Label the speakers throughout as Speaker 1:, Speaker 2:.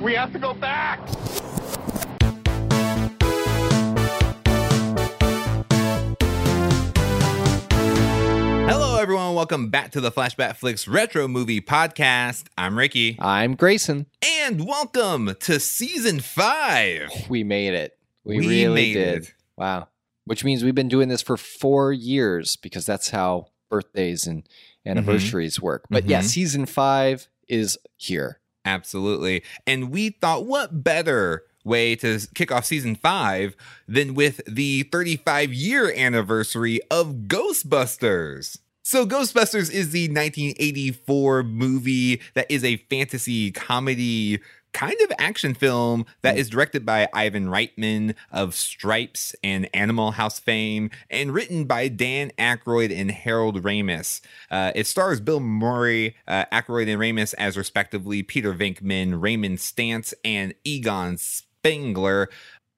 Speaker 1: We have to go back!
Speaker 2: Hello, everyone. Welcome back to the Flashback Flicks Retro Movie Podcast. I'm Ricky.
Speaker 3: I'm Grayson.
Speaker 2: And welcome to season five.
Speaker 3: We made it. We,
Speaker 2: We
Speaker 3: really
Speaker 2: made
Speaker 3: did.
Speaker 2: it.
Speaker 3: Wow. Which means we've been doing this for four years because that's how birthdays and anniversaries work. But yeah,
Speaker 2: Mhm.
Speaker 3: season five is here.
Speaker 2: Absolutely. And we thought, what better way to kick off season five than with the 35 year anniversary of Ghostbusters? So, Ghostbusters is the 1984 movie that is a fantasy comedy kind of action film that is directed by Ivan Reitman of Stripes and Animal House fame and written by Dan Aykroyd and Harold Ramis. Uh, it stars Bill Murray, uh, Aykroyd, and Ramis as respectively Peter Venkman, Raymond Stantz, and Egon Spengler,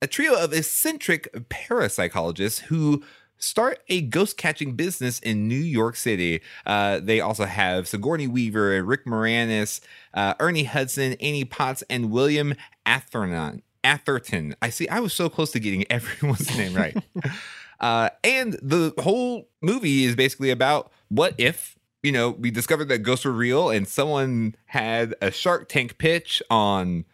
Speaker 2: a trio of eccentric parapsychologists who start a ghost catching business in New York City. Uh, they also have Sigourney Weaver and Rick Moranis, uh, Ernie Hudson, Annie Potts, and William Atherton. Atherton. I see. I was so close to getting everyone's name right. Uh, and the whole movie is basically about what if you know we discovered that ghosts were real and someone had a Shark Tank pitch on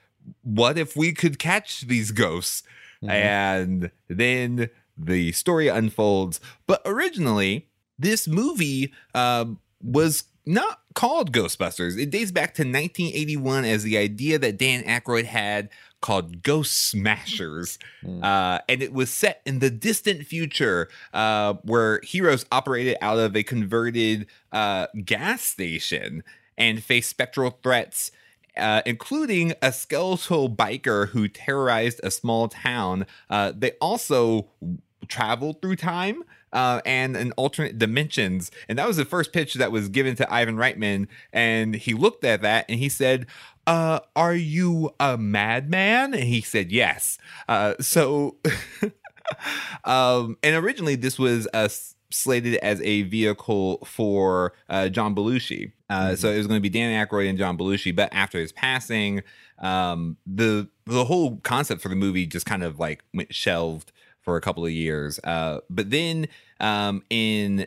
Speaker 2: what if we could catch these ghosts
Speaker 3: Mhm.
Speaker 2: and then the story unfolds. But originally, this movie um, was not called Ghostbusters. It dates back to 1981 as the idea that Dan Aykroyd had called Ghost Smashers.
Speaker 3: Mm.
Speaker 2: Uh, and it was set in the distant future uh, where heroes operated out of a converted uh, gas station and faced spectral threats uh, including a skeletal biker who terrorized a small town. Uh, they also traveled through time uh, and in alternate dimensions. And that was the first pitch that was given to Ivan Reitman. And he looked at that and he said, uh, Are you a madman? And he said, Yes. Uh, so, um, and originally this was a s- slated as a vehicle for uh, John Belushi. Uh, So it was going to be Dan Aykroyd and John Belushi. But after his passing, um, the the whole concept for the movie just kind of like went shelved for a couple of years. Uh, but then um, in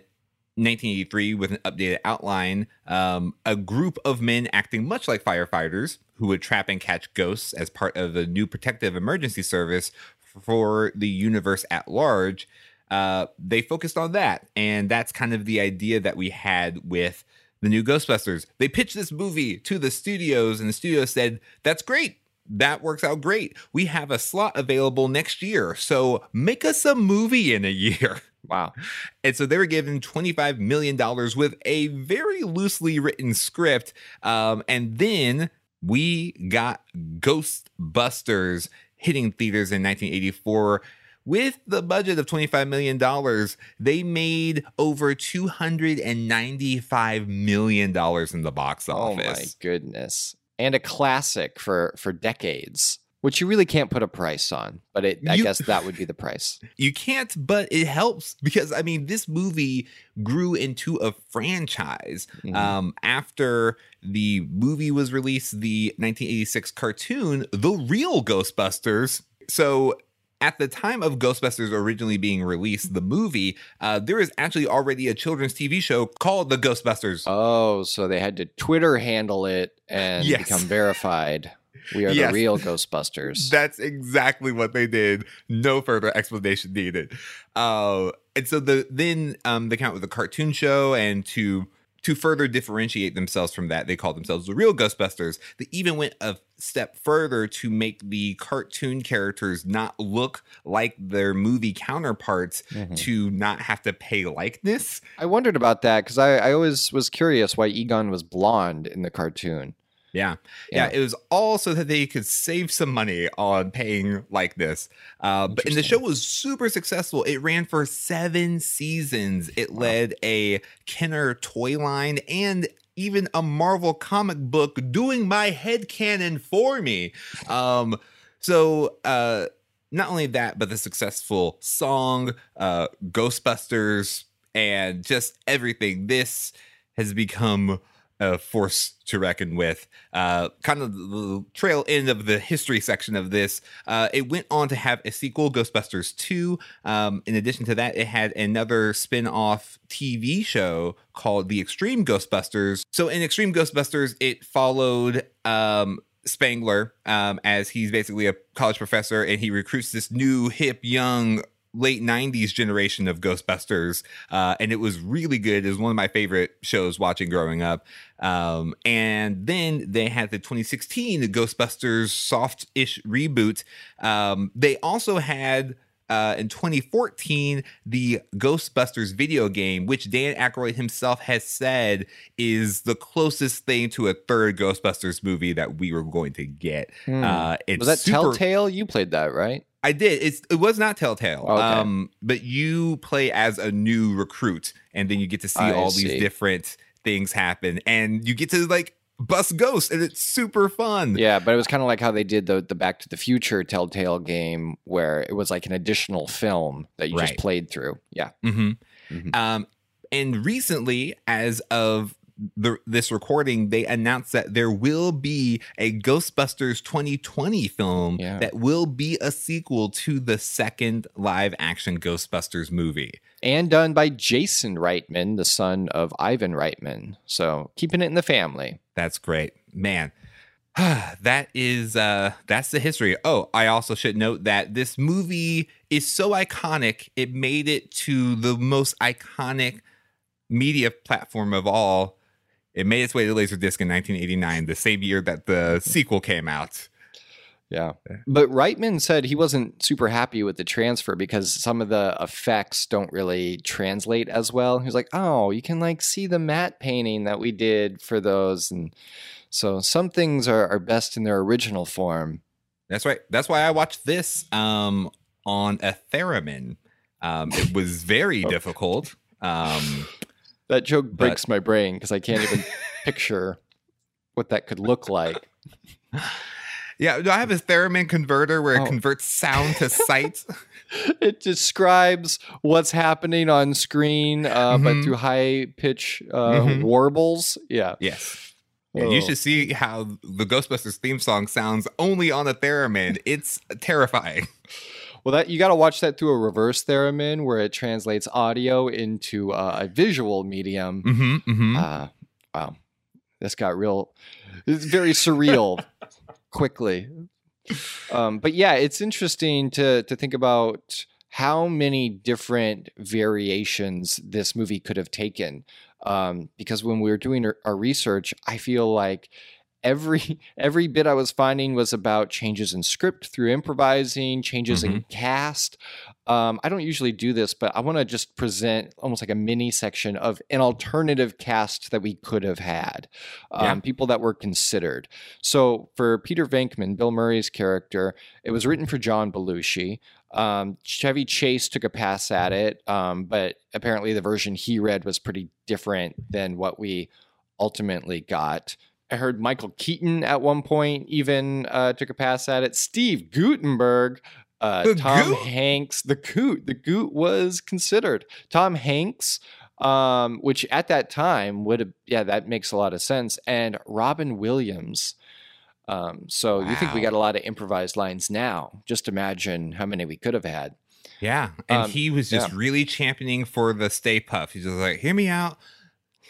Speaker 2: 1983, with an updated outline, um, a group of men acting much like firefighters who would trap and catch ghosts as part of a new protective emergency service for the universe at large. Uh, they focused on that, and that's kind of the idea that we had with the new Ghostbusters. They pitched this movie to the studios, and the studio said, "That's great that works out great. We have a slot available next year. So make us a movie in a year.
Speaker 3: Wow.
Speaker 2: And so they were given $25 million with a very loosely written script. Um, and then we got Ghostbusters hitting theaters in 1984. With the budget of $25 million, they made over $295 million in the box office.
Speaker 3: Oh my goodness. And a classic for for decades, which you really can't put a price on, but it, I
Speaker 2: You-
Speaker 3: guess that would be the price.
Speaker 2: You can't, but it helps because I mean, this movie grew into a franchise.
Speaker 3: Mhm.
Speaker 2: Um, after the movie was released, the 1986 cartoon, The Real Ghostbusters. So at the time of Ghostbusters originally being released, the movie, uh, there was actually already a children's TV show called The Ghostbusters.
Speaker 3: Oh, so they had to Twitter handle it and
Speaker 2: Yes.
Speaker 3: become verified. We are
Speaker 2: Yes.
Speaker 3: the real Ghostbusters.
Speaker 2: That's exactly what they did. No further explanation needed. Uh, and so the then um, they came with a cartoon show, and to to further differentiate themselves from that, they called themselves the real Ghostbusters. They even went a step further to make the cartoon characters not look like their movie counterparts
Speaker 3: Mhm.
Speaker 2: to not have to pay likeness.
Speaker 3: I wondered about that because I, I always was curious why Egon was blonde in the cartoon.
Speaker 2: Yeah. yeah. It was all so that they could save some money on paying like this. Uh, but and the show was super successful. It ran for seven seasons. It led a Kenner toy line and even a Marvel comic book doing my head canon for me. Um, so uh, not only that, but the successful song, uh, Ghostbusters, and just everything. This has become a force to reckon with. Uh, kind of the trail end of the history section of this. Uh, it went on to have a sequel, Ghostbusters 2. Um, in addition to that, it had another spin off TV show called The Extreme Ghostbusters. So in Extreme Ghostbusters, it followed. Um, Spengler, um, as he's basically a college professor and he recruits this new, hip, young late 90s generation of Ghostbusters. Uh, and it was really good. It was one of my favorite shows watching growing up. Um, and then they had the 2016 Ghostbusters soft ish reboot. Um, they also had. Uh, in 2014, the Ghostbusters video game, which Dan Aykroyd himself has said is the closest thing to a third Ghostbusters movie that we were going to get.
Speaker 3: Hmm.
Speaker 2: Uh, it's
Speaker 3: Was that
Speaker 2: super-
Speaker 3: Telltale? You played that, right?
Speaker 2: I did. It's it was not Telltale.
Speaker 3: Okay.
Speaker 2: Um, but you play as a new recruit, and then you get to see
Speaker 3: I
Speaker 2: all
Speaker 3: see.
Speaker 2: these different things happen, and you get to like bust ghosts, and it's super fun.
Speaker 3: Yeah, but it was kind of like how they did the the Back to the Future Telltale game, where it was like an additional film that you
Speaker 2: Right.
Speaker 3: just played through. Yeah.
Speaker 2: hmm
Speaker 3: Mhm.
Speaker 2: Um, and recently, as of the, this recording, they announced that there will be a Ghostbusters 2020 film
Speaker 3: Yeah.
Speaker 2: that will be a sequel to the second live action Ghostbusters movie.
Speaker 3: And done by Jason Reitman, the son of Ivan Reitman. So keeping it in the family.
Speaker 2: That's great, man. that is uh that's the history. Oh, I also should note that this movie is so iconic, it made it to the most iconic media platform of all. It made its way to Laserdisc in 1989, the same year that the sequel came out.
Speaker 3: Yeah. But Reitman said he wasn't super happy with the transfer because some of the effects don't really translate as well. He was like, oh, you can like see the matte painting that we did for those. And so some things are, are best in their original form.
Speaker 2: That's right. That's why I watched this um on a theremin. Um it was very difficult. Um
Speaker 3: That joke breaks my brain because I can't even picture what that could look like.
Speaker 2: yeah, do I have a theremin converter where it
Speaker 3: Oh.
Speaker 2: converts sound to sight?
Speaker 3: It describes what's happening on screen, uh, but
Speaker 2: Mhm.
Speaker 3: through high pitch uh,
Speaker 2: Mhm.
Speaker 3: warbles. Yeah.
Speaker 2: Yes. Yeah, you
Speaker 3: Oh.
Speaker 2: should see how the Ghostbusters theme song sounds only on a theremin. It's terrifying.
Speaker 3: Well, that you got to watch that through a reverse theremin where it translates audio into uh, a visual medium.
Speaker 2: Mm-hmm, mm-hmm.
Speaker 3: Uh, wow, this got real. It's very surreal quickly. Um, but yeah, it's interesting to to think about how many different variations this movie could have taken. Um, because when we were doing our, our research, I feel like every every bit I was finding was about changes in script through improvising, changes in cast. Um, I don't usually do this, but I want to just present almost like a mini section of an alternative cast that we could have had, um,
Speaker 2: Yeah.
Speaker 3: people that were considered. So for Peter Venkman, Bill Murray's character, it was written for John Belushi. Um, Chevy Chase took a pass at it, um, but apparently the version he read was pretty different than what we ultimately got. I heard Michael Keaton at one point even uh, took a pass at it. Steve Guttenberg, uh, Tom
Speaker 2: Goot?
Speaker 3: Hanks, the Goot, the Goot was considered. Tom Hanks, um, which at that time would have, yeah, that makes a lot of sense. And Robin Williams. Um, so you think we got a lot of improvised lines now? Just imagine how many we could have had.
Speaker 2: Yeah. And
Speaker 3: Um,
Speaker 2: he was just
Speaker 3: yeah.
Speaker 2: really championing for the Stay Puff. He's just like, hear me out.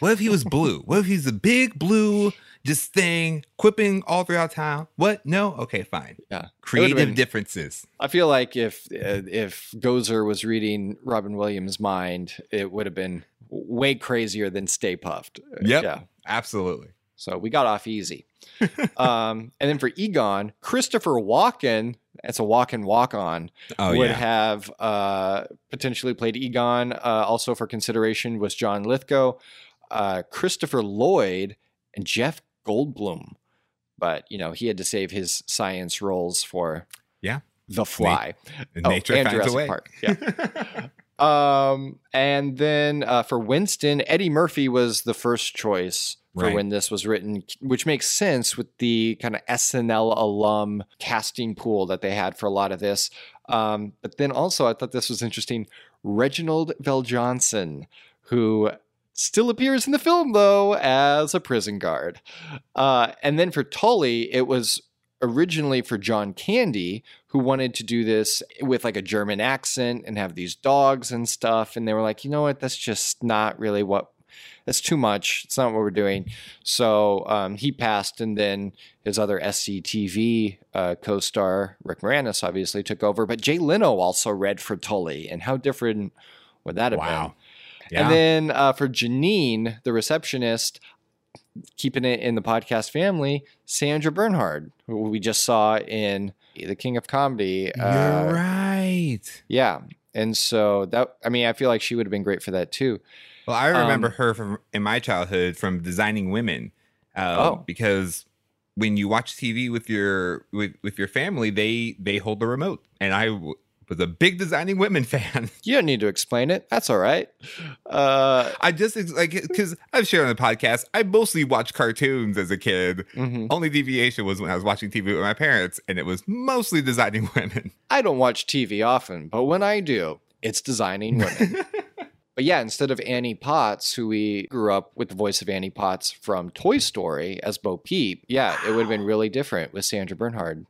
Speaker 2: What if he was blue? what if he's a big blue just thing, quipping all throughout town? What? No? Okay, fine.
Speaker 3: Yeah.
Speaker 2: Creative
Speaker 3: been-
Speaker 2: differences.
Speaker 3: I feel like if uh, if Gozer was reading Robin Williams' mind, it would have been way crazier than Stay Puft. Uh,
Speaker 2: Yep.
Speaker 3: Yeah.
Speaker 2: Absolutely.
Speaker 3: So we got off easy. um, and then for Egon, Christopher Walken, that's a walk and walk on,
Speaker 2: Oh,
Speaker 3: would
Speaker 2: yeah.
Speaker 3: have uh, potentially played Egon. Uh, also for consideration was John Lithgow, uh, Christopher Lloyd, and Jeff Goldblum. But you know he had to save his science roles for
Speaker 2: Yeah.
Speaker 3: The Fly.
Speaker 2: And
Speaker 3: Oh,
Speaker 2: Nature
Speaker 3: and
Speaker 2: finds
Speaker 3: Jurassic. Park, Yeah. Um, and then uh, for Winston, Eddie Murphy was the first choice for
Speaker 2: Right.
Speaker 3: when this was written, which makes sense with the kind of SNL alum casting pool that they had for a lot of this. Um, but then also, I thought this was interesting. Reginald VelJohnson, who Still appears in the film though as a prison guard. Uh, and then for Tully, it was originally for John Candy, who wanted to do this with like a German accent and have these dogs and stuff. And they were like, you know what? That's just not really what. That's too much. It's not what we're doing. So um, he passed, and then his other SCTV uh, co-star Rick Moranis obviously took over. But Jay Leno also read for Tully, and how different would that have
Speaker 2: Wow.
Speaker 3: been?
Speaker 2: Yeah.
Speaker 3: And then uh, for Janine, the receptionist, keeping it in the podcast family, Sandra Bernhard, who we just saw in The King of Comedy.
Speaker 2: You're
Speaker 3: Uh,
Speaker 2: right.
Speaker 3: Yeah. And so that, I mean, I feel like she would have been great for that too.
Speaker 2: Well, I remember
Speaker 3: Um,
Speaker 2: her from in my childhood from designing women, uh,
Speaker 3: Oh.
Speaker 2: because when you watch TV with your with, with your family, they they hold the remote, and I was a big designing women fan.
Speaker 3: You don't need to explain it. That's all right. Uh,
Speaker 2: I just like because I've shared on the podcast. I mostly watched cartoons as a kid.
Speaker 3: mhm.
Speaker 2: Only deviation was when I was watching TV with my parents, and it was mostly designing women.
Speaker 3: I don't watch TV often, but when I do, it's designing women. But yeah, instead of Annie Potts, who we grew up with the voice of Annie Potts from Toy Story as Bo Peep, yeah, it would have been really different with Sandra Bernhard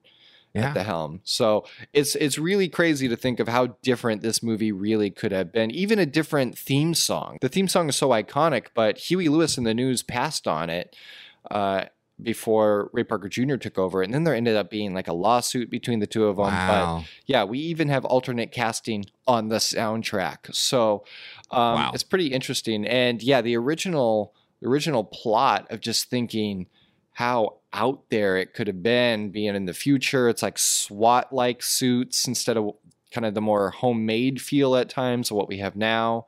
Speaker 3: at the helm. So it's it's really crazy to think of how different this movie really could have been. Even a different theme song. The theme song is so iconic, but Huey Lewis and the News passed on it. Uh, before Ray Parker Jr. took over, and then there ended up being like a lawsuit between the two of them. But yeah, we even have alternate casting on the soundtrack. So um,
Speaker 2: Wow.
Speaker 3: it's pretty interesting. And yeah, the original the original plot of just thinking how out there it could have been being in the future. It's like SWAT like suits instead of kind of the more homemade feel at times of what we have now.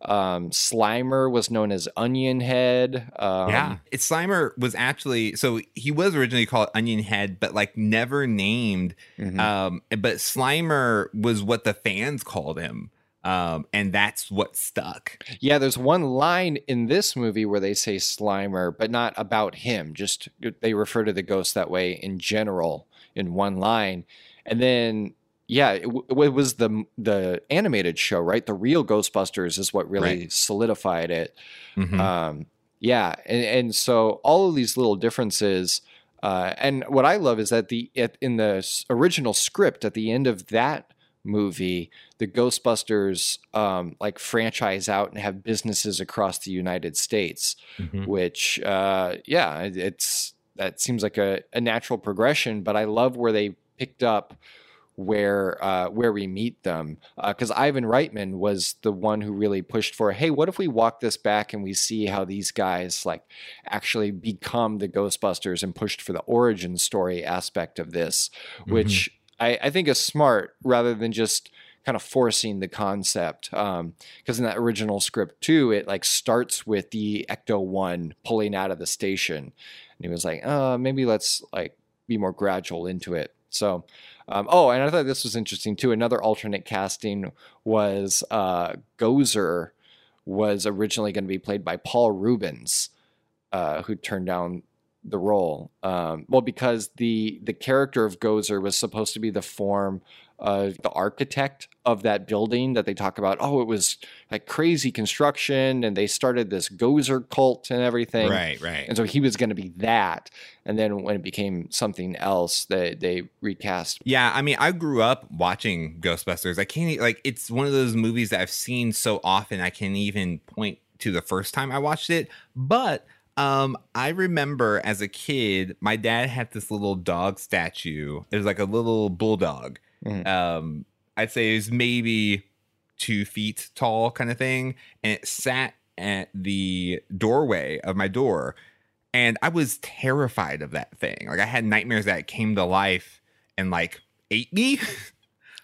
Speaker 3: Um, Slimer was known as Onion Head. Um,
Speaker 2: yeah, it Slimer was actually so he was originally called Onion Head, but like never named.
Speaker 3: mhm.
Speaker 2: Um, but Slimer was what the fans called him, um, and that's what stuck.
Speaker 3: Yeah, there's one line in this movie where they say Slimer, but not about him. Just they refer to the ghost that way in general in one line, and then yeah, it, w- it was the the animated show, right? The real Ghostbusters is what really
Speaker 2: Right.
Speaker 3: solidified it.
Speaker 2: Mhm.
Speaker 3: Um, yeah, and, and so all of these little differences. Uh, and what I love is that the at, in the original script at the end of that movie, the Ghostbusters um, like franchise out and have businesses across the United States.
Speaker 2: Mhm.
Speaker 3: Which, uh, yeah, it's that seems like a, a natural progression. But I love where they picked up where uh, where we meet them uh because Ivan Reitman was the one who really pushed for hey what if we walk this back and we see how these guys like actually become the Ghostbusters and pushed for the origin story aspect of this which I, I think is smart rather than just kind of forcing the concept because in that original script too it like starts with the Ecto one pulling out of the station and he was like uh maybe let's like be more gradual into it so um, oh, and I thought this was interesting too. Another alternate casting was uh, Gozer was originally going to be played by Paul Reubens, uh, who turned down the role. Um, well, because the the character of Gozer was supposed to be the form of the architect of that building that they talk about. Oh, it was like crazy construction, and they started this Gozer cult and everything.
Speaker 2: Right, right.
Speaker 3: And so he was going to be that. And then when it became something else, they, they recast.
Speaker 2: Yeah, I mean, I grew up watching Ghostbusters. I can't like it's one of those movies that I've seen so often I can't even point to the first time I watched it. But um I remember as a kid, my dad had this little dog statue. It was like a little bulldog.
Speaker 3: Mhm.
Speaker 2: Um I'd say it was maybe two feet tall kind of thing. And it sat at the doorway of my door. And I was terrified of that thing. Like I had nightmares that it came to life and like ate me.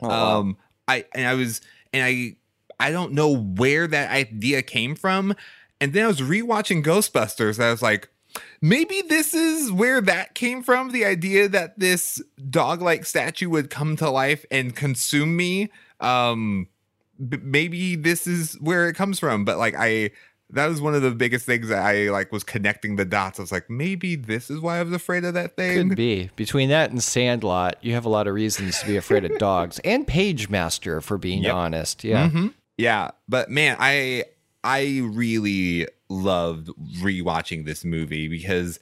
Speaker 3: Oh, wow.
Speaker 2: um I and I was and I I don't know where that idea came from. And then I was rewatching Ghostbusters. And I was like, maybe this is where that came from. The idea that this dog-like statue would come to life and consume me. Um b- maybe this is where it comes from. But like I that was one of the biggest things that I like was connecting the dots. I was like, maybe this is why I was afraid of that thing.
Speaker 3: Could be. Between that and Sandlot, you have a lot of reasons to be afraid of dogs and Pagemaster, for being
Speaker 2: Yep.
Speaker 3: honest. Yeah.
Speaker 2: Mhm. Yeah, but man, I I really loved rewatching this movie because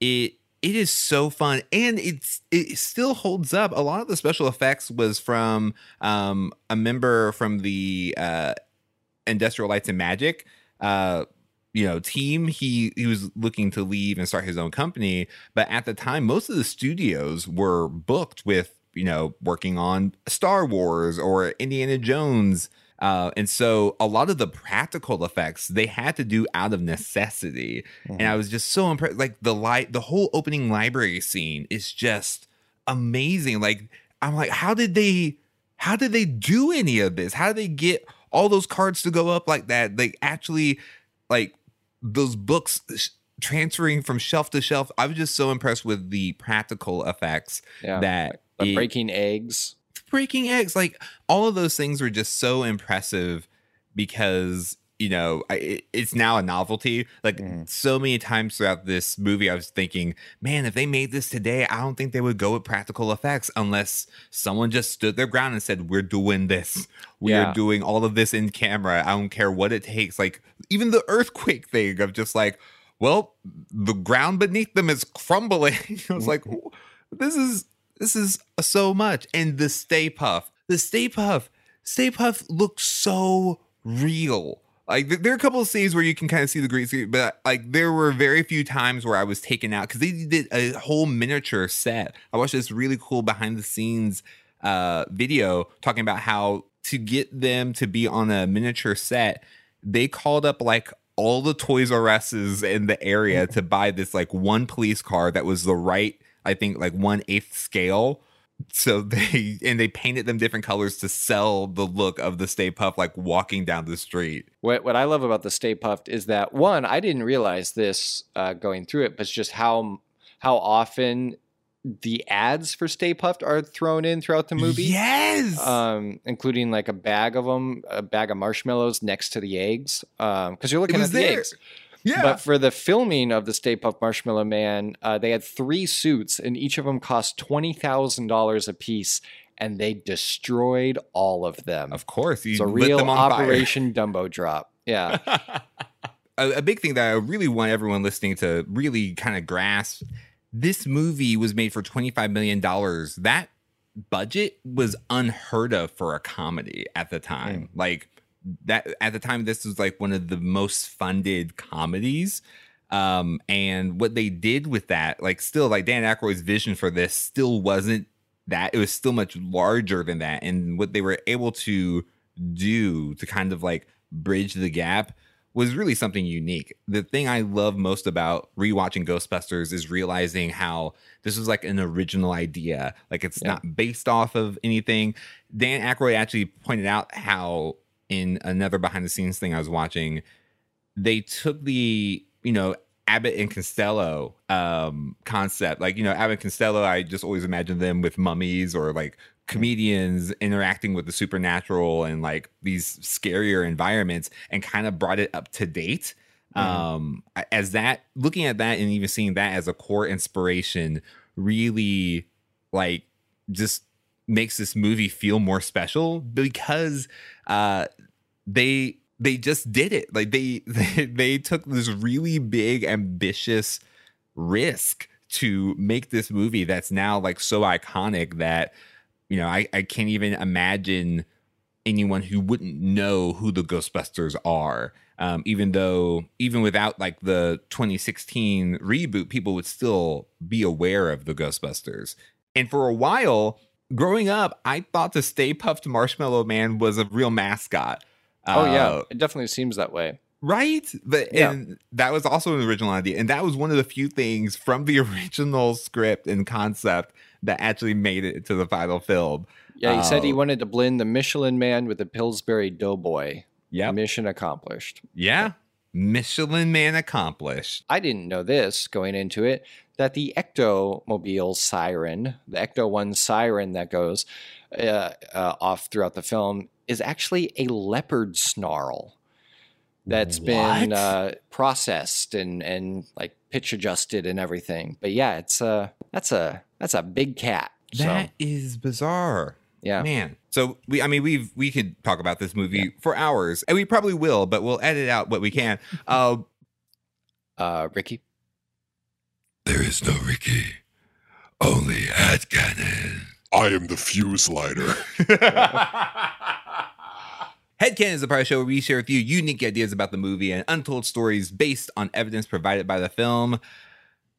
Speaker 2: it it is so fun and it's it still holds up. A lot of the special effects was from um, a member from the uh, Industrial Lights and Magic uh, you know team he he was looking to leave and start his own company but at the time most of the studios were booked with you know working on star wars or indiana jones uh, and so a lot of the practical effects they had to do out of necessity mm-hmm. and i was just so impressed like the light the whole opening library scene is just amazing like i'm like how did they how did they do any of this how did they get all those cards to go up like that They actually like those books transferring from shelf to shelf. I was just so impressed with the practical effects yeah. that
Speaker 3: it, breaking eggs,
Speaker 2: breaking eggs, like all of those things were just so impressive because you know, I, it's now a novelty. Like mm. so many times throughout this movie, I was thinking, man, if they made this today, I don't think they would go with practical effects unless someone just stood their ground and said, "We're doing this. We yeah. are doing all of this in camera. I don't care what it takes." Like even the earthquake thing of just like, well, the ground beneath them is crumbling. I was like, this is this is so much. And the Stay Puft, the Stay Puft, Stay Puft looks so real like there are a couple of scenes where you can kind of see the grease, but like there were very few times where I was taken out because they did a whole miniature set. I watched this really cool behind the scenes uh, video talking about how to get them to be on a miniature set, they called up like all the Toys R Us's in the area to buy this like one police car that was the right, I think like one eighth scale so they and they painted them different colors to sell the look of the Stay Puft like walking down the street.
Speaker 3: What what I love about the Stay Puft is that one, I didn't realize this uh, going through it, but it's just how how often the ads for Stay Puft are thrown in throughout the movie.
Speaker 2: Yes,
Speaker 3: um, including like a bag of them, a bag of marshmallows next to the eggs, because um, you're looking at the there. eggs. Yeah. But for the filming of the Stay Puft Marshmallow Man, uh, they had three suits, and each of them cost twenty thousand dollars a piece, and they destroyed all of them.
Speaker 2: Of course,
Speaker 3: it's a real Operation Dumbo Drop. Yeah.
Speaker 2: a, a big thing that I really want everyone listening to really kind of grasp: this movie was made for twenty five million dollars. That budget was unheard of for a comedy at the time. Mm. Like that at the time this was like one of the most funded comedies um and what they did with that like still like dan Aykroyd's vision for this still wasn't that it was still much larger than that and what they were able to do to kind of like bridge the gap was really something unique. The thing I love most about rewatching Ghostbusters is realizing how this was like an original idea. Like it's yeah. not based off of anything. Dan Aykroyd actually pointed out how in another behind the scenes thing I was watching, they took the, you know, Abbott and Costello um, concept. Like, you know, Abbott and Costello, I just always imagine them with mummies or like comedians interacting with the supernatural and like these scarier environments and kind of brought it up to date. Mm. Um, as that, looking at that and even seeing that as a core inspiration really like just makes this movie feel more special because uh, they they just did it. Like they, they they took this really big ambitious risk to make this movie that's now like so iconic that you know I, I can't even imagine anyone who wouldn't know who the Ghostbusters are. Um, even though even without like the 2016 reboot, people would still be aware of the Ghostbusters. And for a while, growing up, I thought the Stay Puft Marshmallow Man was a real mascot.
Speaker 3: Oh uh, yeah, it definitely seems that way.
Speaker 2: Right, but yeah. and that was also an original idea, and that was one of the few things from the original script and concept that actually made it to the final film.
Speaker 3: Yeah, he uh, said he uh, wanted to blend the Michelin Man with the Pillsbury Doughboy. Yeah, mission accomplished.
Speaker 2: Yeah, Michelin Man accomplished.
Speaker 3: I didn't know this going into it that the Ectomobile siren, the Ecto 1 siren that goes uh, uh, off throughout the film, is actually a leopard snarl that's what? been uh, processed and, and like pitch adjusted and everything. But yeah, it's a that's a that's a big cat.
Speaker 2: That so. is bizarre.
Speaker 3: Yeah,
Speaker 2: man. So we, I mean, we've we could talk about this movie yeah. for hours, and we probably will, but we'll edit out what we can. Uh,
Speaker 3: Uh, Ricky.
Speaker 1: There is no Ricky, only headcanon.
Speaker 4: I am the fuse lighter.
Speaker 2: Headcanon is a part of the show where we share with you unique ideas about the movie and untold stories based on evidence provided by the film.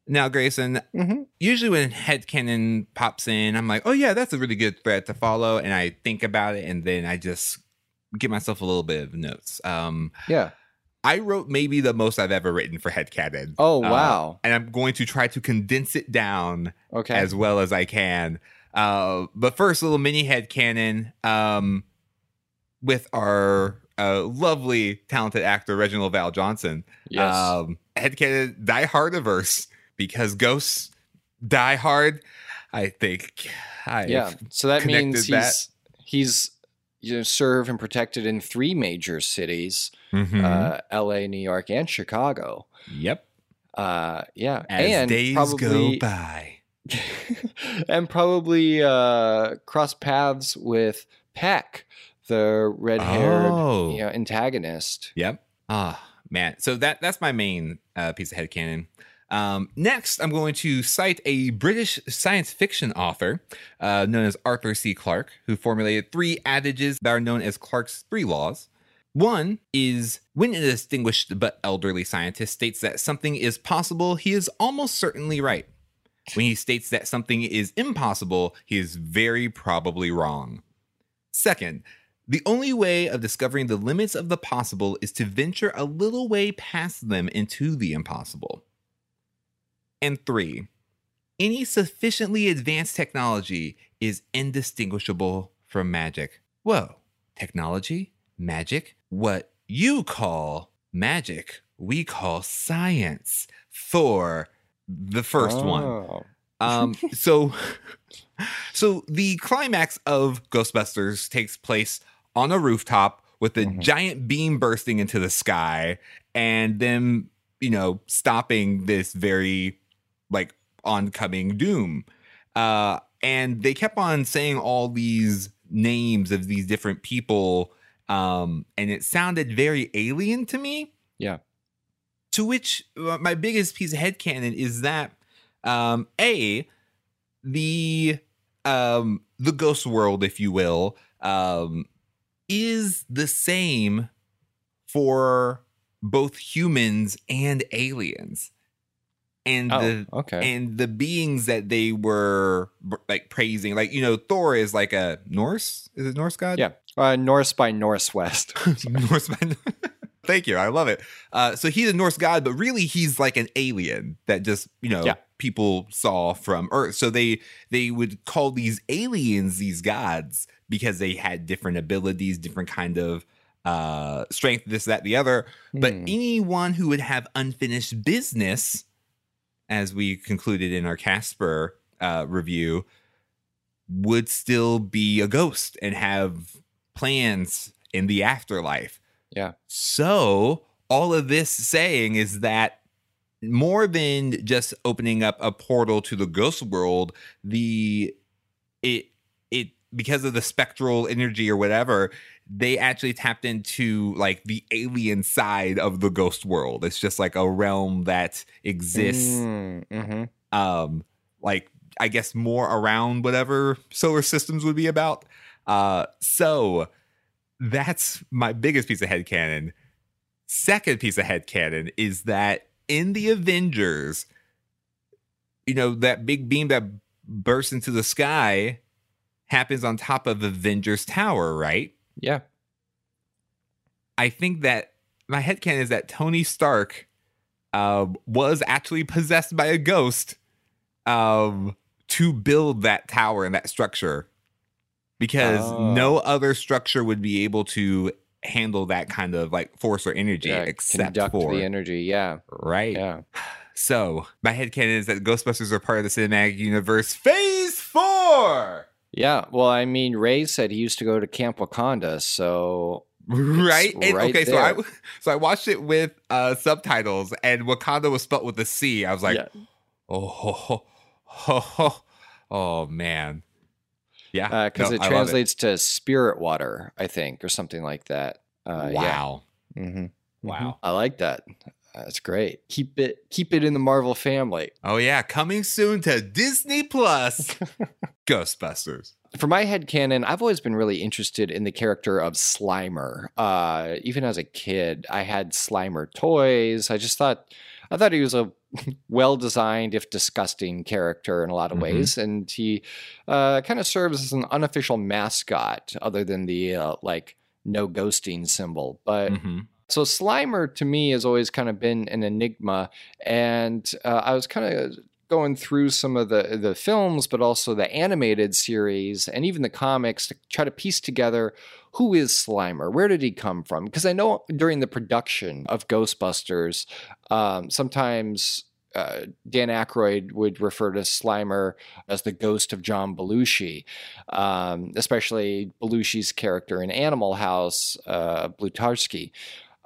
Speaker 2: Now, Grayson,
Speaker 3: Mm-hmm.
Speaker 2: usually when headcanon pops in, I'm like, oh yeah, that's a really good thread to follow. And I think about it and then I just give myself a little bit of notes. Um,
Speaker 3: Yeah.
Speaker 2: I wrote maybe the most I've ever written for headcanon.
Speaker 3: Oh
Speaker 2: Uh,
Speaker 3: wow.
Speaker 2: and I'm going to try to condense it down
Speaker 3: okay.
Speaker 2: as well as I can. Uh, but first, a little mini head canon um, with our uh, lovely, talented actor Reginald VelJohnson.
Speaker 3: yes.
Speaker 2: Um, head canon Die Hardiverse because ghosts die hard. I think. I
Speaker 3: yeah. So that means
Speaker 2: connected that.
Speaker 3: he's he's you know served and protected in three major cities:
Speaker 2: Mhm.
Speaker 3: uh, L.A., New York, and Chicago.
Speaker 2: yep.
Speaker 3: Uh, yeah.
Speaker 2: As
Speaker 3: and
Speaker 2: days
Speaker 3: probably
Speaker 2: go by.
Speaker 3: and probably uh, cross paths with Peck, the red-haired
Speaker 2: Oh.
Speaker 3: you know, antagonist.
Speaker 2: Yep. Ah, man. So that that's my main uh, piece of head headcanon. Um, next, I'm going to cite a British science fiction author uh, known as Arthur C. Clarke, who formulated three adages that are known as Clarke's three laws. One is when a distinguished but elderly scientist states that something is possible, he is almost certainly right. When he states that something is impossible, he is very probably wrong. Second, the only way of discovering the limits of the possible is to venture a little way past them into the impossible. And three, any sufficiently advanced technology is indistinguishable from magic. Whoa, technology? Magic? What you call magic, we call science for the first one.
Speaker 3: Oh.
Speaker 2: Um, so, so the climax of Ghostbusters takes place on a rooftop with a
Speaker 3: Mhm.
Speaker 2: giant beam bursting into the sky, and them, you know, stopping this very like oncoming doom. Uh, and they kept on saying all these names of these different people, um, and it sounded very alien to me.
Speaker 3: Yeah.
Speaker 2: To which uh, my biggest piece of headcanon is that um a the um the ghost world if you will um is the same for both humans and aliens and
Speaker 3: Oh,
Speaker 2: the
Speaker 3: okay.
Speaker 2: and the beings that they were like praising like you know thor is like a norse is it norse god
Speaker 3: Yeah. Uh, Norse by Northwest.
Speaker 2: Norse man. Thank you. I love it. Uh, so he's a Norse god, but really he's like an alien that just you know
Speaker 3: Yeah.
Speaker 2: people saw from Earth. So they they would call these aliens these gods because they had different abilities, different kind of uh strength, this, that, the other. But
Speaker 3: Hmm.
Speaker 2: anyone who would have unfinished business, as we concluded in our Casper uh, review, would still be a ghost and have plans in the afterlife.
Speaker 3: Yeah.
Speaker 2: So, all of this saying is that more than just opening up a portal to the ghost world, the it it because of the spectral energy or whatever, they actually tapped into like the alien side of the ghost world. It's just like a realm that exists
Speaker 3: Mm, mhm.
Speaker 2: um like i guess more around whatever solar systems would be about uh so that's my biggest piece of head headcanon second piece of head headcanon is that in the avengers you know that big beam that bursts into the sky happens on top of avengers tower right
Speaker 3: Yeah.
Speaker 2: I think that my headcanon is that Tony Stark um, was actually possessed by a ghost um, to build that tower and that structure because
Speaker 3: Oh.
Speaker 2: no other structure would be able to handle that kind of like force or energy
Speaker 3: yeah.
Speaker 2: except for
Speaker 3: the energy. Yeah.
Speaker 2: right.
Speaker 3: Yeah.
Speaker 2: So my headcanon is that Ghostbusters are part of the cinematic universe phase four.
Speaker 3: Yeah. Well, I mean, Ray said he used to go to Camp Wakanda, so
Speaker 2: right and
Speaker 3: right
Speaker 2: okay so i so i watched it with uh subtitles and wakanda was spelled with a c i was like
Speaker 3: yeah.
Speaker 2: oh ho, ho, ho, ho. oh man yeah
Speaker 3: because
Speaker 2: no,
Speaker 3: it
Speaker 2: I
Speaker 3: translates to spirit water, I think, or something like that. Uh,
Speaker 2: wow
Speaker 3: Yeah. hmm
Speaker 2: wow
Speaker 3: I like that. That's great. Keep it keep it in the Marvel family.
Speaker 2: Oh yeah, coming soon to Disney Plus. Ghostbusters.
Speaker 3: For my head canon, I've always been really interested in the character of Slimer. Uh, even as a kid, I had Slimer toys. I just thought I thought he was a well designed, if disgusting, character in a lot of
Speaker 2: Mhm.
Speaker 3: ways, and he uh, kind of serves as an unofficial mascot, other than the uh, like no ghosting symbol. But
Speaker 2: Mhm.
Speaker 3: So Slimer to me has always kind of been an enigma, and uh, I was kind of going through some of the the films, but also the animated series and even the comics to try to piece together who is Slimer, where did he come from? Because I know during the production of Ghostbusters, um, sometimes. Uh, Dan Aykroyd would refer to Slimer as the ghost of John Belushi, um, especially Belushi's character in Animal House, uh, Blutarsky.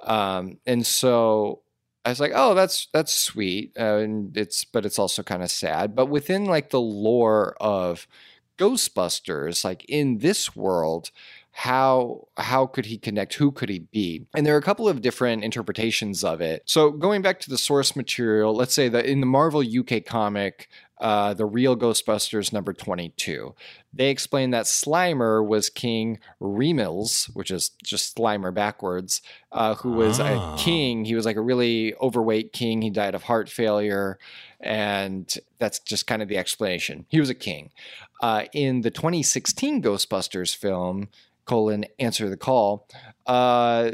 Speaker 3: Um, and so I was like, oh, that's that's sweet, uh, and it's but it's also kind of sad. But within like the lore of Ghostbusters, like in this world, how how could he connect? Who could he be? And there are a couple of different interpretations of it. So going back to the source material, let's say that in the Marvel UK comic. Uh, the real Ghostbusters number 22. They explain that Slimer was King Remils, which is just Slimer backwards, uh, who was
Speaker 2: Ah.
Speaker 3: a king. He was like a really overweight king. He died of heart failure. And that's just kind of the explanation. He was a king. Uh, in the 2016 Ghostbusters film, colon, Answer the Call, uh,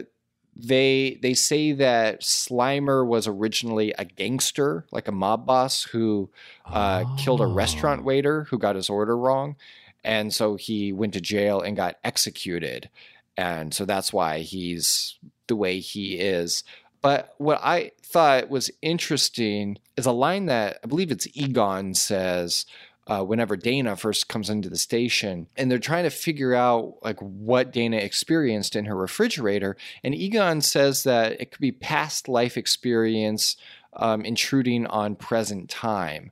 Speaker 3: they they say that Slimer was originally a gangster, like a mob boss who uh, killed a restaurant
Speaker 2: Oh.
Speaker 3: waiter who got his order wrong, and so he went to jail and got executed, and so that's why he's the way he is. But what I thought was interesting is a line that I believe it's Egon says uh, whenever Dana first comes into the station, and they're trying to figure out like what Dana experienced in her refrigerator, and Egon says that it could be past life experience um, intruding on present time.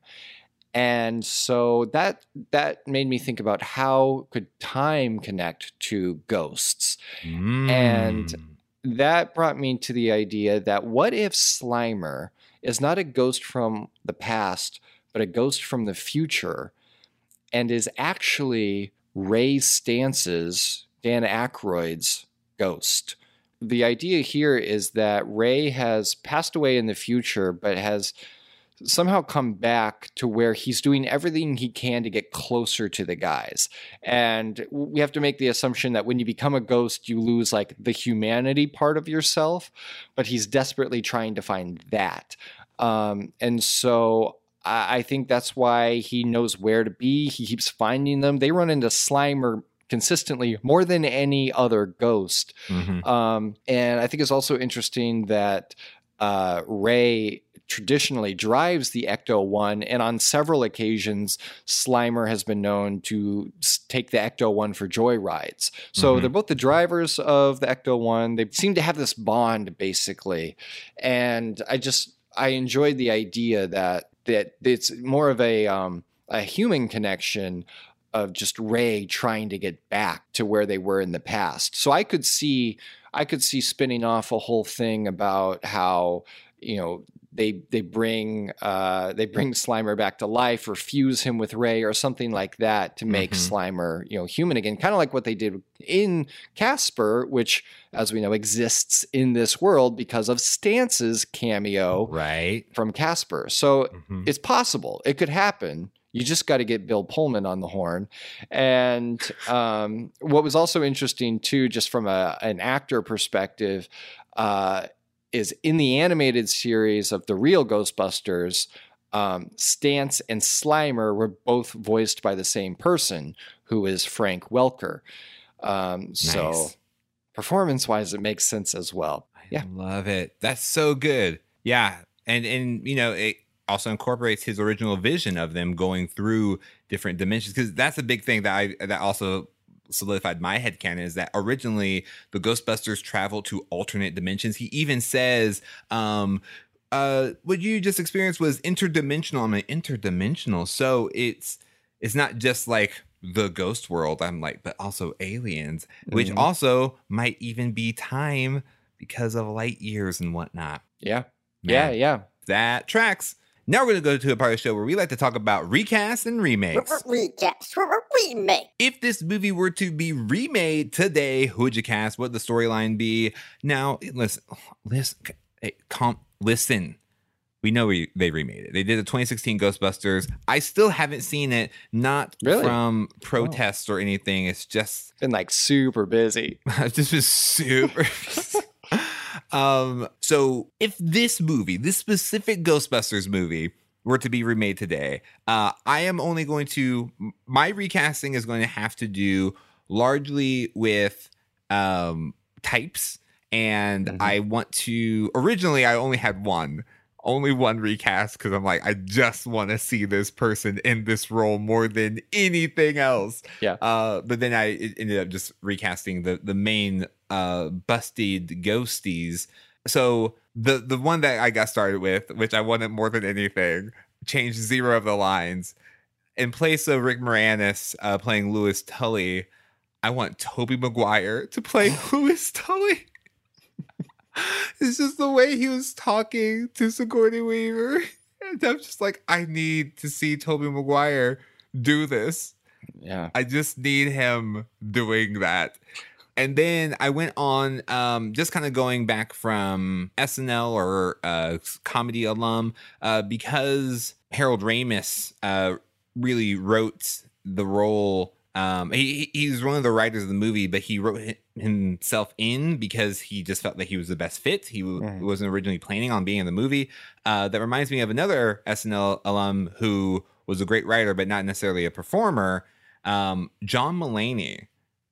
Speaker 3: And so that that made me think about how could time connect to ghosts And-
Speaker 2: Mm.
Speaker 3: that brought me to the idea that what if Slimer is not a ghost from the past, but a ghost from the future, and is actually Ray Stantz's, Dan Aykroyd's ghost? The idea here is that Ray has passed away in the future, but has somehow come back to where he's doing everything he can to get closer to the guys. And we have to make the assumption that when you become a ghost, you lose like the humanity part of yourself, but he's desperately trying to find that. Um, and so I, I think that's why he knows where to be. He keeps finding them. They run into Slimer consistently more than any other ghost.
Speaker 2: Mhm.
Speaker 3: Um, and I think it's also interesting that uh, Ray traditionally drives the Ecto 1, and on several occasions, Slimer has been known to take the Ecto 1 for joyrides. So
Speaker 2: Mhm.
Speaker 3: they're both the drivers of the Ecto 1. They seem to have this bond, basically. And I just, I enjoyed the idea that, that it's more of a, um, a human connection of just Ray trying to get back to where they were in the past. So I could see I could see spinning off a whole thing about how you know they they bring uh, they bring Slimer back to life or fuse him with Ray or something like that to make
Speaker 2: Mhm.
Speaker 3: Slimer you know human again, kind of like what they did in Casper, which as we know exists in this world because of Stantz's cameo
Speaker 2: Right.
Speaker 3: from Casper. So
Speaker 2: Mhm.
Speaker 3: it's possible. It could happen. You just got to get Bill Pullman on the horn. And um, what was also interesting too, just from a, an actor perspective, uh, is in the animated series of the real Ghostbusters, um, Stantz and Slimer were both voiced by the same person, who is Frank Welker. Um, So performance-wise, it makes sense as well. Yeah.
Speaker 2: Love it. That's so good. Yeah. And and you know, it also incorporates his original vision of them going through different dimensions because that's a big thing that I that also solidified my head canon is that originally the Ghostbusters travel to alternate dimensions. He even says, um, uh, what you just experienced was interdimensional. I'm like, interdimensional. So it's it's not just like the ghost world. I'm like, but also aliens, which
Speaker 3: Mhm.
Speaker 2: also might even be time because of light years and whatnot.
Speaker 3: Yeah. Yeah, yeah.
Speaker 2: that tracks. Now we're going to go to a part of the show where we like to talk about recasts and remakes.
Speaker 5: Recast, remake.
Speaker 2: if this movie were to be remade today, who would you cast? What would the storyline be? Now, listen, listen, hey, calm, listen. We know we, they remade it. They did the 2016 Ghostbusters. I still haven't seen it, not
Speaker 3: Really?
Speaker 2: from oh. protests or anything. It's just
Speaker 3: Been like super busy.
Speaker 2: I've just been super. um, so if this movie, this specific Ghostbusters movie, were to be remade today, uh, I am only going to my recasting is going to have to do largely with um types, and
Speaker 3: Mhm.
Speaker 2: I want to. Originally, I only had one. Only one recast because I'm like, I just want to see this person in this role more than anything else.
Speaker 3: Yeah.
Speaker 2: Uh, but then I ended up just recasting the the main uh busted ghosties. So the the one that I got started with, which I wanted more than anything, changed zero of the lines. In place of Rick Moranis uh, playing Lewis Tully, I want Tobey Maguire to play Lewis Tully. it's just the way he was talking to Sigourney Weaver. And I'm just like, I need to see Tobey Maguire do this.
Speaker 3: Yeah.
Speaker 2: I just need him doing that. And then I went on, um, just kind of going back from SNL or uh, comedy alum, uh, because Harold Ramis uh, really wrote the role. Um, he he- he's one of the writers of the movie, but he wrote himself in because he just felt that he was the best fit. He wasn't originally planning on being in the movie. Uh, that reminds me of another SNL alum who was a great writer, but not necessarily a performer. Um, John Mulaney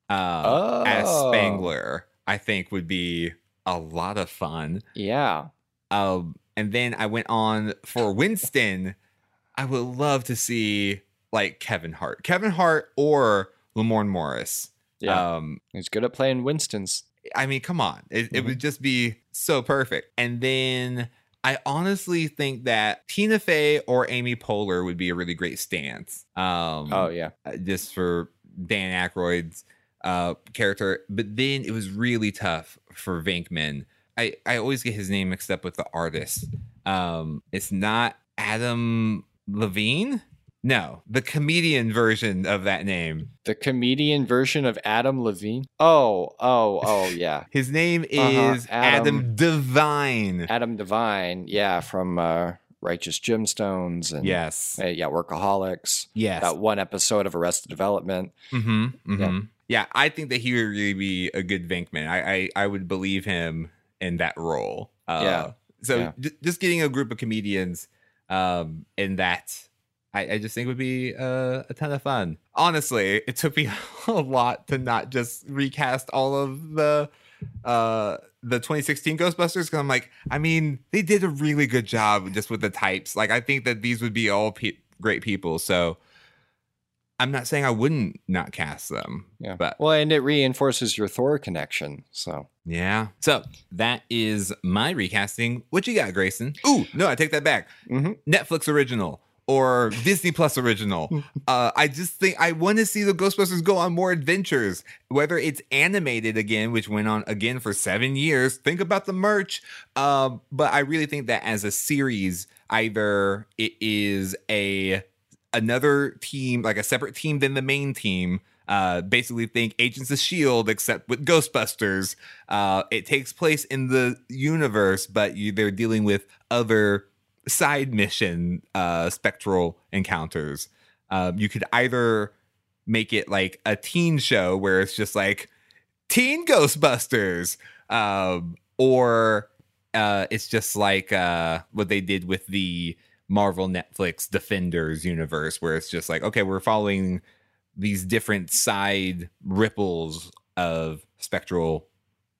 Speaker 2: uh, as
Speaker 3: Oh.
Speaker 2: Spengler, I think would be a lot of fun.
Speaker 3: Yeah.
Speaker 2: Um, and then I went on for Winston. I would love to see like Kevin Hart, Kevin Hart or Lamorne Morris.
Speaker 3: Yeah.
Speaker 2: Um,
Speaker 3: He's good at playing Winston's.
Speaker 2: I mean, come on. It, it would just be so perfect. And then I honestly think that Tina Fey or Amy Poehler would be a really great Stantz. Um,
Speaker 3: Oh yeah.
Speaker 2: uh, just for Dan Aykroyd's uh, character. But then it was really tough for Venkman. I, I always get his name mixed up with the artist. Um, it's not Adam Levine. No, the comedian version of that name.
Speaker 3: The comedian version of Adam Levine. Oh, oh, oh yeah.
Speaker 2: His name
Speaker 3: Uh-huh,
Speaker 2: is Adam,
Speaker 3: Adam-
Speaker 2: DeVine.
Speaker 3: Adam DeVine. Yeah, from uh, Righteous Gemstones and
Speaker 2: Yes.
Speaker 3: uh, yeah, Workaholics.
Speaker 2: Yes.
Speaker 3: That one episode of Arrested Development.
Speaker 2: Mm-hmm. mm-hmm.
Speaker 3: Yeah.
Speaker 2: Yeah. I think that he would really be a good Venkman. I, I I would believe him in that role. Uh,
Speaker 3: Yeah.
Speaker 2: So
Speaker 3: Yeah.
Speaker 2: j- just getting a group of comedians um, in that, I, I just think it would be uh, a ton of fun. Honestly, it took me a lot to not just recast all of the uh the 2016 ghostbusters because i'm like i mean they did a really good job just with the types like i think that these would be all pe- great people so i'm not saying i wouldn't not cast them
Speaker 3: Yeah.
Speaker 2: but
Speaker 3: Well, and it reinforces your Thor connection. So
Speaker 2: yeah so that is my recasting what you got grayson ooh no i take that back
Speaker 3: Mhm.
Speaker 2: netflix original or disney plus original. Uh, i just think i want to see the ghostbusters go on more adventures. Whether it's animated again which went on again for seven years think about the merch. Um, but i really think that as a series either it is a another team like a separate team than the main team uh, basically think Agents of Shield, except with Ghostbusters. Uh, it takes place in the universe, but you, they're dealing with other side mission uh, spectral encounters. Um, you could either make it like a teen show where it's just like teen Ghostbusters, um, or uh, it's just like uh, what they did with the Marvel Netflix Defenders universe, where it's just like, okay, we're following these different side ripples of spectral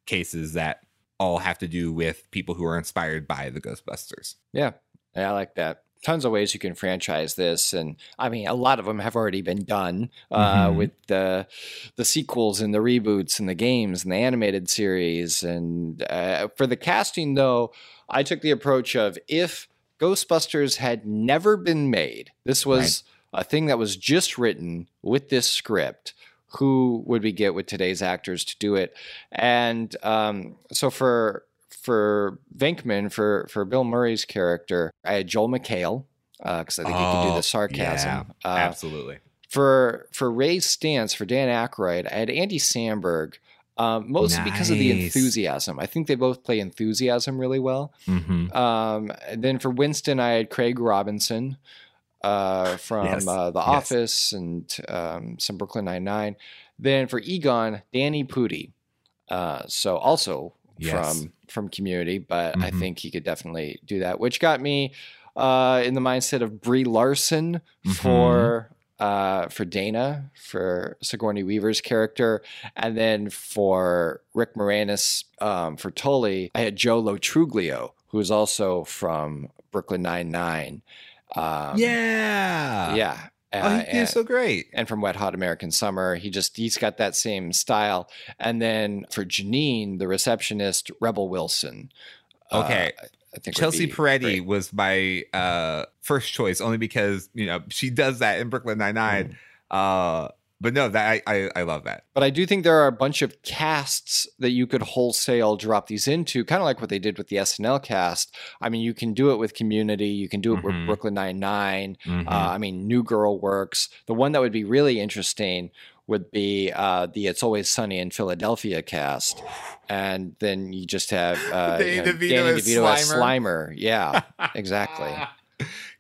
Speaker 2: cases that all have to do with people who are inspired by the Ghostbusters.
Speaker 3: yeah, yeah, I like that. Tons of ways you can franchise this, and I mean, a lot of them have already been done uh,
Speaker 2: Mhm.
Speaker 3: with the the sequels and the reboots and the games and the animated series. And uh, for the casting, though, I took the approach of if Ghostbusters had never been made, this was a thing that was just written with this script. Who would we get with today's actors to do it? And um, so for for Venkman for for Bill Murray's character, I had Joel McHale because I think he could do
Speaker 2: Oh,
Speaker 3: the sarcasm.
Speaker 2: yeah,
Speaker 3: Uh,
Speaker 2: Absolutely.
Speaker 3: for for Ray's Stantz for Dan Aykroyd, I had Andy Samberg. Um, mostly because of the enthusiasm. I think they both play enthusiasm really well.
Speaker 2: Mm-hmm.
Speaker 3: Um, and then for Winston, I had Craig Robinson uh, from
Speaker 2: Yes.
Speaker 3: uh, The
Speaker 2: Yes.
Speaker 3: Office and um, some Brooklyn Nine Nine. Then for Egon, Danny Pudi. Uh, so also
Speaker 2: Yes.
Speaker 3: from from Community, but I
Speaker 2: Mhm.
Speaker 3: think he could definitely do that. Which got me uh, in the mindset of Brie Larson
Speaker 2: Mhm.
Speaker 3: for. Uh, for Dana, for Sigourney Weaver's character, and then for Rick Moranis, um, for Tully, I had Joe Lo Truglio, who is also from Brooklyn Nine Nine. Um,
Speaker 2: yeah.
Speaker 3: yeah.
Speaker 2: Oh,
Speaker 3: Uh,
Speaker 2: he
Speaker 3: and,
Speaker 2: so great.
Speaker 3: and from Wet Hot American Summer, he just he's got that same style. And then for Janine, the receptionist, Rebel Wilson. uh,
Speaker 2: Okay.
Speaker 3: I think
Speaker 2: Chelsea Peretti
Speaker 3: great.
Speaker 2: was my uh, first choice only because you know she does that in Brooklyn Nine Nine.
Speaker 3: Mm.
Speaker 2: Uh, but no, that I, I I love that.
Speaker 3: But I do think there are a bunch of casts that you could wholesale drop these into, kind of like what they did with the SNL cast. I mean, you can do it with Community, you can do it
Speaker 2: Mhm.
Speaker 3: with Brooklyn Nine Nine.
Speaker 2: Mhm.
Speaker 3: Uh, I mean, New Girl works. The one that would be really interesting would be uh, the It's Always Sunny in Philadelphia cast, and then you just have uh,
Speaker 2: Danny
Speaker 3: you know,
Speaker 2: DeVito
Speaker 3: Danny
Speaker 2: as
Speaker 3: DeVito as
Speaker 2: Slimer.
Speaker 3: Slimer. Yeah, exactly.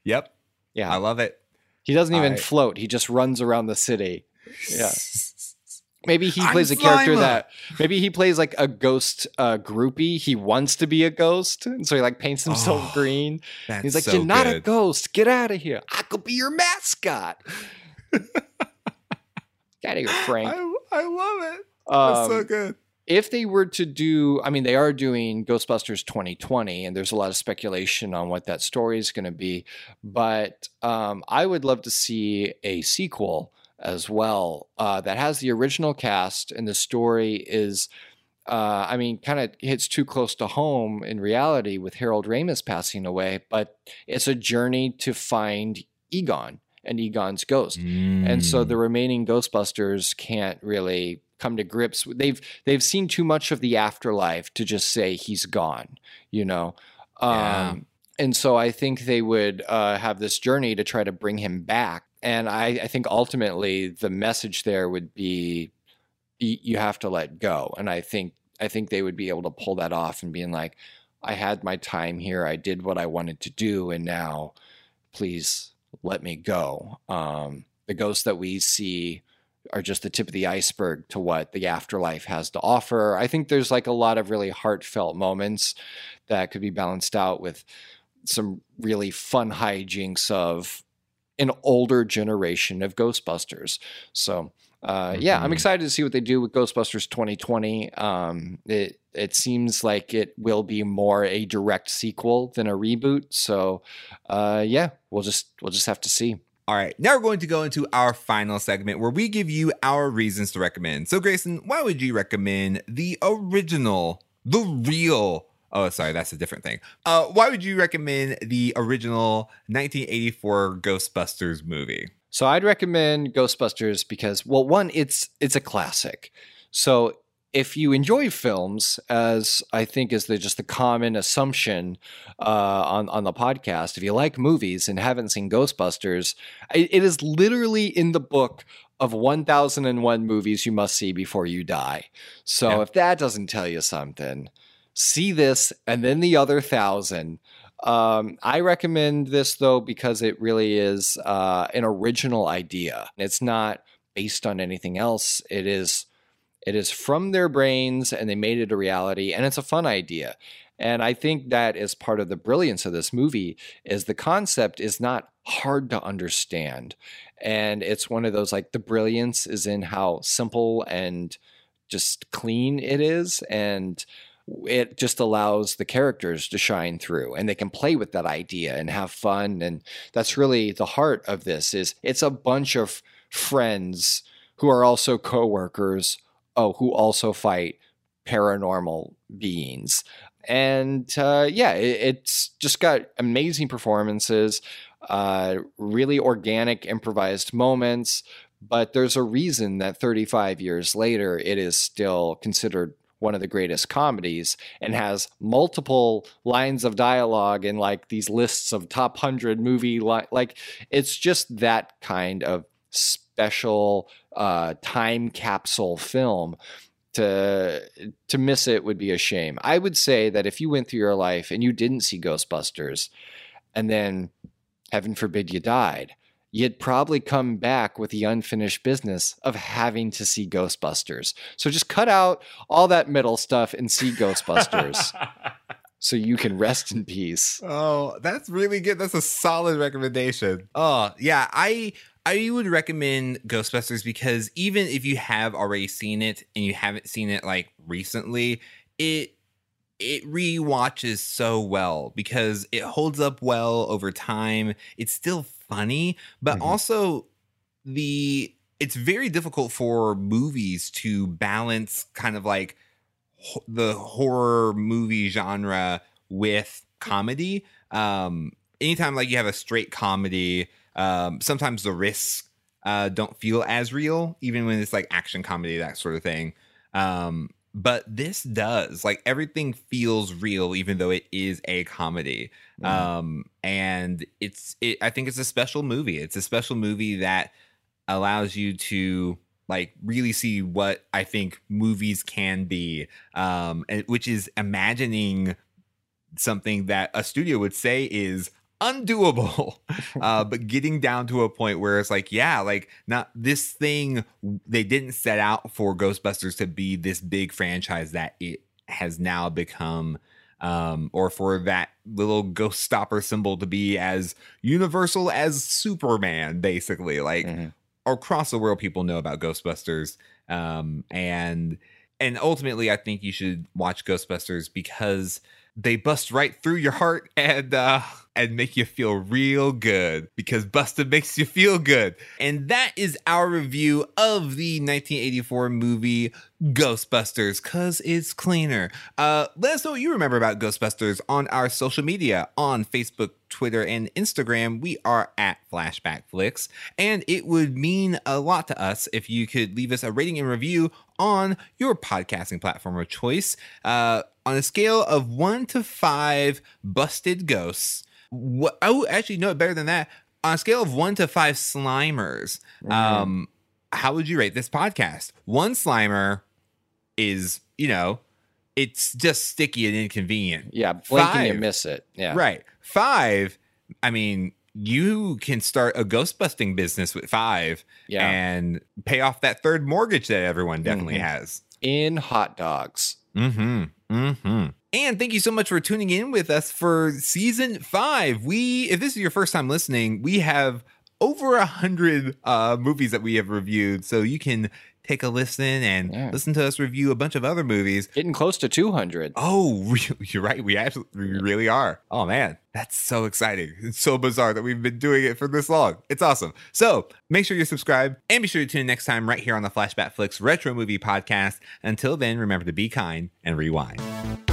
Speaker 2: yep.
Speaker 3: Yeah,
Speaker 2: I love it.
Speaker 3: he doesn't even
Speaker 2: I-
Speaker 3: float; he just runs around the city. Yeah. Maybe he
Speaker 2: I'm
Speaker 3: plays a character
Speaker 2: Slimer.
Speaker 3: that maybe he plays like a ghost uh, groupie. He wants to be a ghost, and so he like paints himself
Speaker 2: Oh,
Speaker 3: green. He's like,
Speaker 2: so
Speaker 3: "You're not a ghost. Get out of here. I could be your mascot." Get out of here, Frank.
Speaker 2: I, I love it. That's so
Speaker 3: Um,
Speaker 2: good.
Speaker 3: if they were to do, I mean, they are doing Ghostbusters 2020, and there's a lot of speculation on what that story is going to be. But um, I would love to see a sequel as well uh, that has the original cast, and the story is. Uh, I mean, kind of hits too close to home in reality with Harold Ramis passing away, but it's a journey to find Egon and Egon's ghost and so
Speaker 2: Mm.
Speaker 3: the remaining Ghostbusters can't really come to grips. They've they've seen too much of the afterlife to just say he's gone, you know. Um,
Speaker 2: Yeah.
Speaker 3: And so I think they would uh, have this journey to try to bring him back. And I, I think ultimately the message there would be you have to let go. And I think I think they would be able to pull that off and being like, I had my time here, I did what I wanted to do, and now please let me go. Um, the ghosts that we see are just the tip of the iceberg to what the afterlife has to offer. I think there's like a lot of really heartfelt moments that could be balanced out with some really fun hijinks of an older generation of Ghostbusters. So, uh, yeah, I'm
Speaker 2: Mhm.
Speaker 3: excited to see what they do with Ghostbusters 2020. Um, it it seems like it will be more a direct sequel than a reboot. So, uh, yeah, we'll just we'll just have to see.
Speaker 2: All right, now we're going to go into our final segment where we give you our reasons to recommend. So, Grayson, why would you recommend the original, the real? Oh, sorry, that's a different thing. Uh, why would you recommend the original 1984 Ghostbusters movie?
Speaker 3: So I'd recommend Ghostbusters because, well, one, it's it's a classic. So if you enjoy films, as I think is the just the common assumption uh, on on the podcast, if you like movies and haven't seen Ghostbusters, it, it is literally in the book of 1001 movies you must see before you die. So
Speaker 2: Yeah.
Speaker 3: if that doesn't tell you something, see this and then the other thousand. Um, I recommend this though because it really is uh, an original idea. It's not based on anything else. It is it is from their brains and they made it a reality and it's a fun idea. And I think that is part of the brilliance of this movie is the concept is not hard to understand. And it's one of those like the brilliance is in how simple and just clean it is and it just allows the characters to shine through and they can play with that idea and have fun and that's really the heart of this is it's a bunch of friends who are also coworkers oh who also fight paranormal beings. And uh, yeah it, it's just got amazing performances uh, really organic improvised moments but there's a reason that 35 years later it is still considered one of the greatest comedies and has multiple lines of dialogue and like these lists of top 100 movie li- like it's just that kind of special uh, time capsule film to to miss it would be a shame. I would say that if you went through your life and you didn't see Ghostbusters and then heaven forbid you died, you'd probably come back with the unfinished business of having to see Ghostbusters. So just cut out all that middle stuff and see Ghostbusters so you can rest in peace.
Speaker 2: Oh, that's really good. That's a solid recommendation. Oh, yeah. I I would recommend Ghostbusters because even if you have already seen it and you haven't seen it like recently, it it rewatches so well because it holds up well over time. It's still funny, but
Speaker 3: Mhm.
Speaker 2: also the it's very difficult for movies to balance kind of like ho- the horror movie genre with comedy. Um, anytime like you have a straight comedy, um, sometimes the risks uh, don't feel as real, even when it's like action comedy, that sort of thing. Um, but this does like everything feels real, even though it is a comedy.
Speaker 3: Mhm.
Speaker 2: Um, and it's it. I think it's a special movie. It's a special movie that allows you to like really see what I think movies can be, um, and, which is imagining something that a studio would say is undoable uh but getting down to a point where it's like yeah like not this thing they didn't set out for ghostbusters to be this big franchise that it has now become um or for that little ghost stopper symbol to be as universal as superman basically like
Speaker 3: Mhm.
Speaker 2: across the world people know about ghostbusters um and and ultimately i think you should watch ghostbusters because they bust right through your heart and uh and make you feel real good because busted makes you feel good. And that is our review of the 1984 movie ghostbusters because it's cleaner. Uh let us know what you remember about ghostbusters on our social media. On facebook twitter and instagram we are at flashback flicks and it would mean a lot to us if you could leave us a rating and review on your podcasting platform of choice. Uh, on a scale of one to five busted ghosts, what, oh, actually, no, better than that. On a scale of one to five slimers, um, how would you rate this podcast? One slimer is, you know, it's just sticky and inconvenient.
Speaker 3: Yeah, blink and you miss it. Yeah.
Speaker 2: Right. Five, I mean, you can start a ghost busting business with five
Speaker 3: Yeah.
Speaker 2: and pay off that third mortgage that everyone definitely
Speaker 3: Mhm.
Speaker 2: has.
Speaker 3: In hot dogs.
Speaker 2: Mm-hmm. Mm-hmm. And thank you so much for tuning in with us for season five. We, if this is your first time listening, we have over a hundred uh, movies that we have reviewed, so you can take a listen and
Speaker 3: Yeah.
Speaker 2: listen to us review a bunch of other movies.
Speaker 3: Getting close to 200.
Speaker 2: Oh, you're right. We actually we really are. Oh man, that's so exciting. It's so bizarre that we've been doing it for this long. It's awesome. So make sure you subscribe and be sure to tune in next time right here on the Flashback Flicks Retro Movie Podcast. Until then, remember to be kind and rewind.